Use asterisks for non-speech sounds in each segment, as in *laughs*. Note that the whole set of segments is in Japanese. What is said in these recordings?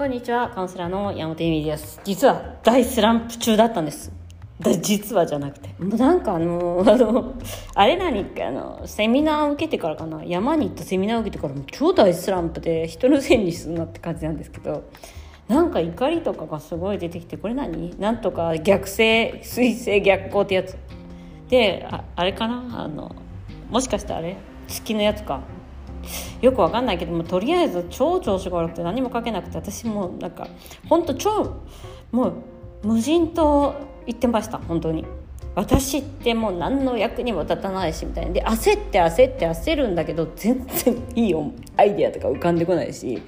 こんにちはカウンセラーの山本由美です。実は大スランプ中だったんです。実はじゃなくて。もうなんかあの *laughs* あのあれ何かあのセミナー受けてからかな。山に行ったセミナー受けてからも超大スランプで人のせいにするなって感じなんですけど。なんか怒りとかがすごい出てきてこれ何？なんとか逆性水星逆行ってやつ。でああれかな？あのもしかしてあれ？月のやつか？よくわかんないけどもとりあえず超調子が悪くて何も書けなくて私もなんか本当超もう無人島行ってました本当に。私ってもう何の役にも立たないしみたいな。で焦って焦って焦るんだけど全然いいアイデアとか浮かんでこないし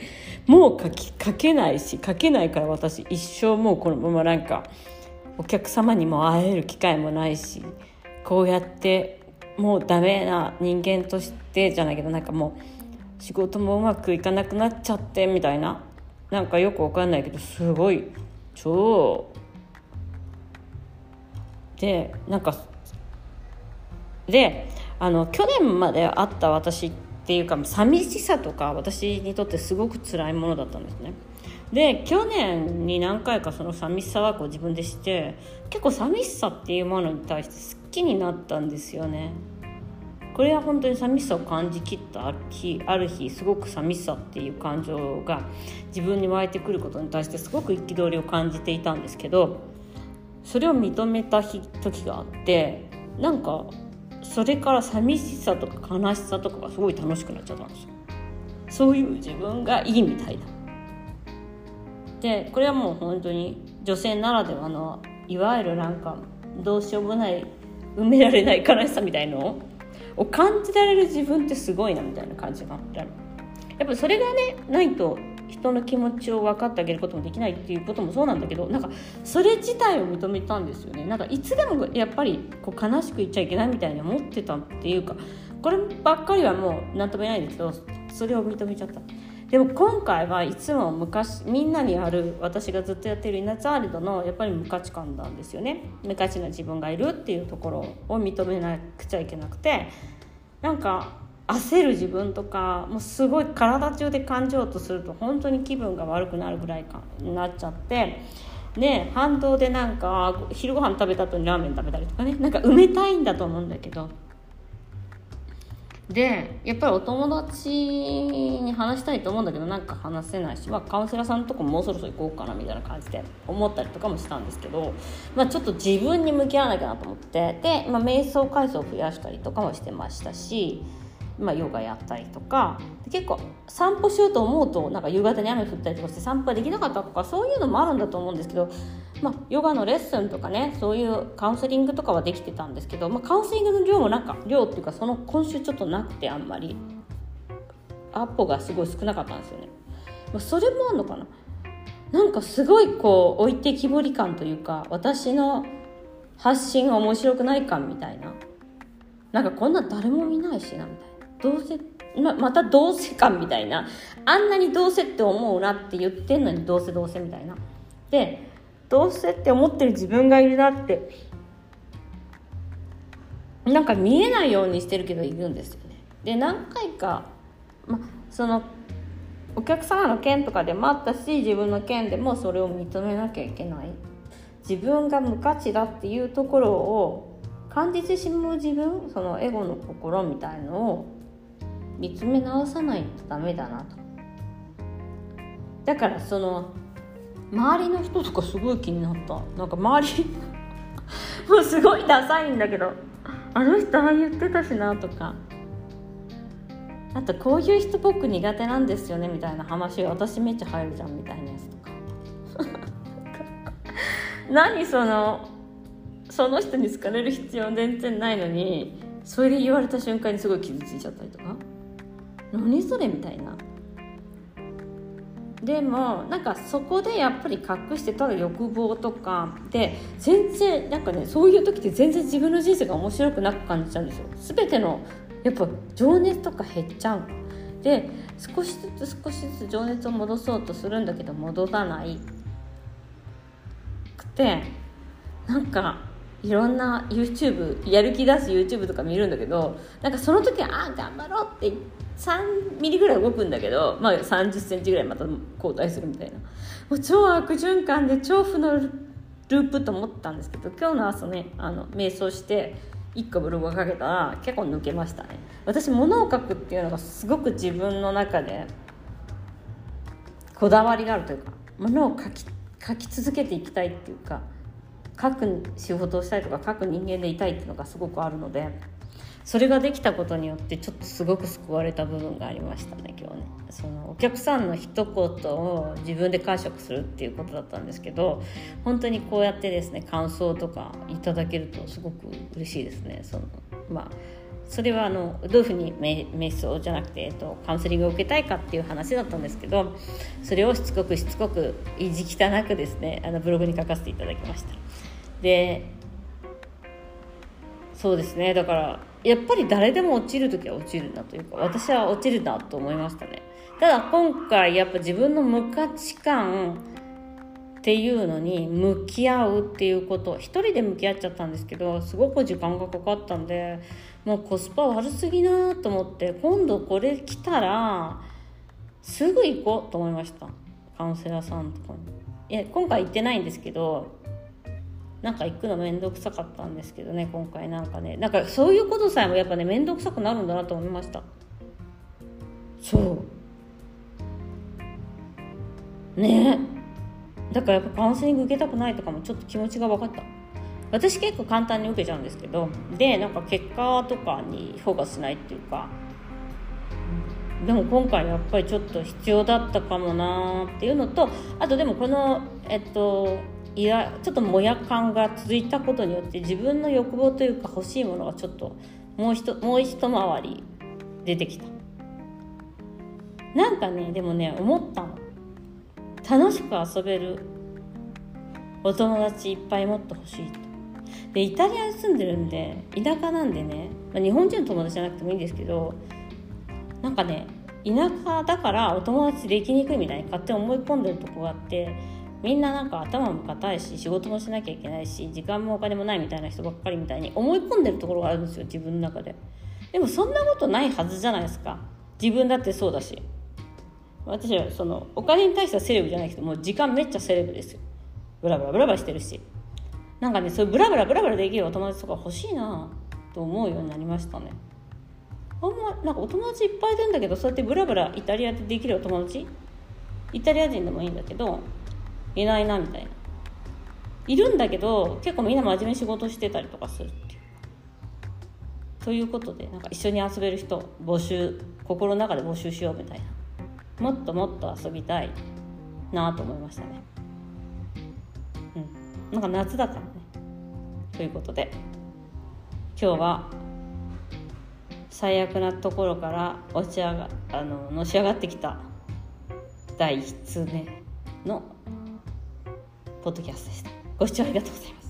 もう書き書けないし書けないから私一生もうこのままなんかお客様にも会える機会もないしこうやってもうダメな人間としてじゃないけどなんかもう仕事もうまくいかなくなっちゃってみたいななんかよくわかんないけどすごい超でなんかであの去年まであった私っていうか寂しさとか私にとってすごく辛いものだったんですね。で去年に何回かその寂しさはこう自分でして結構寂しさっていうものに対して好きになったんですよね。これは本当に寂しさを感じきったある日ある日すごく寂しさっていう感情が自分に湧いてくることに対してすごく憤りを感じていたんですけどそれを認めた時があってなんかそれから寂しさとか悲しさとかがすごい楽しくなっちゃったんですよ。そういう自分がいいみたいなでこれはもう本当に女性ならではのいわゆるなんかどうしようもない埋められない悲しさみたいのをを感じられる自分ってすごいなみたいな感じがあるやっぱそれがねないと人の気持ちを分かってあげることもできないっていうこともそうなんだけどなんかそれ自体を認めたんですよね。なんかいつでもやっぱりこう悲しく言っちゃいけないみたいに思ってたっていうかこればっかりはもう何とも言えないんですけどそれを認めちゃった。でも今回はいつも昔みんなにある私がずっとやってるイナツアーリドのやっぱり無価値観なんですよね。無価値な自分がいるっていうところを認めなくちゃいけなくて。なんか焦る自分とかもうすごい体中で感じようとすると本当に気分が悪くなるぐらいかになっちゃって。ね反動でなんか昼ご飯食べた後にラーメン食べたりとかね。なんか埋めたいんだと思うんだけど。でやっぱりお友達に話したいと思うんだけどなんか話せないし、まあ、カウンセラーさんとかももうそろそろ行こうかなみたいな感じで思ったりとかもしたんですけど、まあ、ちょっと自分に向き合わなきゃなと思ってで、まあ、瞑想回数を増やしたりとかもしてましたしまあ、ヨガやったりとか結構散歩しようと思うとなんか夕方に雨降ったりとかして散歩ができなかったとかそういうのもあるんだと思うんですけど、まあ、ヨガのレッスンとかねそういうカウンセリングとかはできてたんですけど、まあ、カウンセリングの量もなんか量っていうかその今週ちょっとなくてあんまり。アポがすごい少なかったんですよね。まあ、それもあるのかな。なんかすごいこう置いてきぼり感というか私の発信が面白くない感みたいな。なんかこんな誰も見ないしなみたいな。どうせままたどうせかみたいな。あんなにどうせって思うなって言ってんのにどうせどうせみたいな。でどうせって思ってる自分がいるなって。なんか見えないようにしてるけどいるんですよね。で何回か、ま、そのお客様の件とかでもあったし自分の件でもそれを認めなきゃいけない。自分が無価値だっていうところを感じてしまう自分そのエゴの心みたいのを見つめ直さないとダメだなと。だからその周りの人とかすごい気になった。なんか周り *laughs* もうすごいダサいんだけど。あの人ああ言ってたしなとか。あとこういう人僕苦手なんですよねみたいな話私めっちゃ入るじゃんみたいなやつとか。*laughs* 何そのその人に好かれる必要全然ないのにそれで言われた瞬間にすごい傷ついちゃったりとか。何それみたいな。でもなんかそこでやっぱり隠してた欲望とかで全然なんかねそういう時って全然自分の人生が面白くなく感じちゃうんですよ。全てのやっぱ情熱とか減っちゃうで少しずつ少しずつ情熱を戻そうとするんだけど戻らないくてなんかいろんな YouTube やる気出す YouTube とか見るんだけどなんかその時はあ頑張ろうって3ミリぐらい動くんだけど、まあ、3 0センチぐらいまた後退するみたいな。もう超悪循環で超負のループと思ったんですけど今日の朝ねあの瞑想して1個ブログをかけたら結構抜けましたね。私物を書くっていうのがすごく自分の中でこだわりがあるというか物を書き書き続けていきたいっていうか書く仕事をしたいとか書く人間でいたいっていうのがすごくあるのでそれができたことによってちょっとすごく救われた部分がありましたね今日ね。そのお客さんの一言を自分で解釈するっていうことだったんですけど本当にこうやってですね感想とかいただけるとすごく嬉しいですね。そのまあそれはあのどういうふうに瞑想じゃなくて、えっと、カウンセリングを受けたいかっていう話だったんですけどそれをしつこくしつこく意地汚くですねあのブログに書かせていただきました。でそうですねだからやっぱり誰でも落ちる時は落ちるなというか私は落ちるなと思いましたね。ただ今回やっぱ自分の無価値観っていうのに向き合うっていうこと一人で向き合っちゃったんですけどすごく時間がかかったんでもうコスパ悪すぎなと思って今度これ来たらすぐ行こうと思いました。カウンセラーさんとかに。いや今回行ってないんですけどなんか行くの面倒くさかったんですけどね今回なんかね。なんかそういうことさえもやっぱね面倒くさくなるんだなと思いました。そう。ね。だからやっぱカウンセリング受けたくないとかもちょっと気持ちが分かった。私結構簡単に受けちゃうんですけどでなんか結果とかにフォーカスしないっていうか。でも今回やっぱりちょっと必要だったかもなっていうのとあとでもこのえっといやちょっともや感が続いたことによって自分の欲望というか欲しいものがちょっともう一もう一回り出てきた。なんかねでもね思ったの。楽しく遊べるお友達いっぱいもっと欲しいと。でイタリアに住んでるんで田舎なんでね、まあ、日本人の友達じゃなくてもいいんですけどなんかね田舎だからお友達できにくいみたいに勝手に思い込んでるとこがあってみんななんか頭も固いし仕事もしなきゃいけないし時間もお金もないみたいな人ばっかりみたいに思い込んでるところがあるんですよ自分の中で。でもそんなことないはずじゃないですか。自分だってそうだし。私はそのお金に対してはセレブじゃなくてもう時間めっちゃセレブですよ。ブラブラブラブラしてるし。なんかねそういうブラブラブラブラできるお友達とか欲しいなと思うようになりましたね。あんまなんかお友達いっぱいいるんだけどそうやってブラブライタリアでできるお友達？イタリア人でもいいんだけどいないなみたいな。いるんだけど結構みんな真面目に仕事してたりとかするっていう。ということでなんか一緒に遊べる人募集心の中で募集しようみたいな。もっともっと遊びたいなと思いましたね。うん。なんか夏だからね。ということで。今日は最悪なところから落ち上があののし上がってきた第1通目のポッドキャストでした。ご視聴ありがとうございます。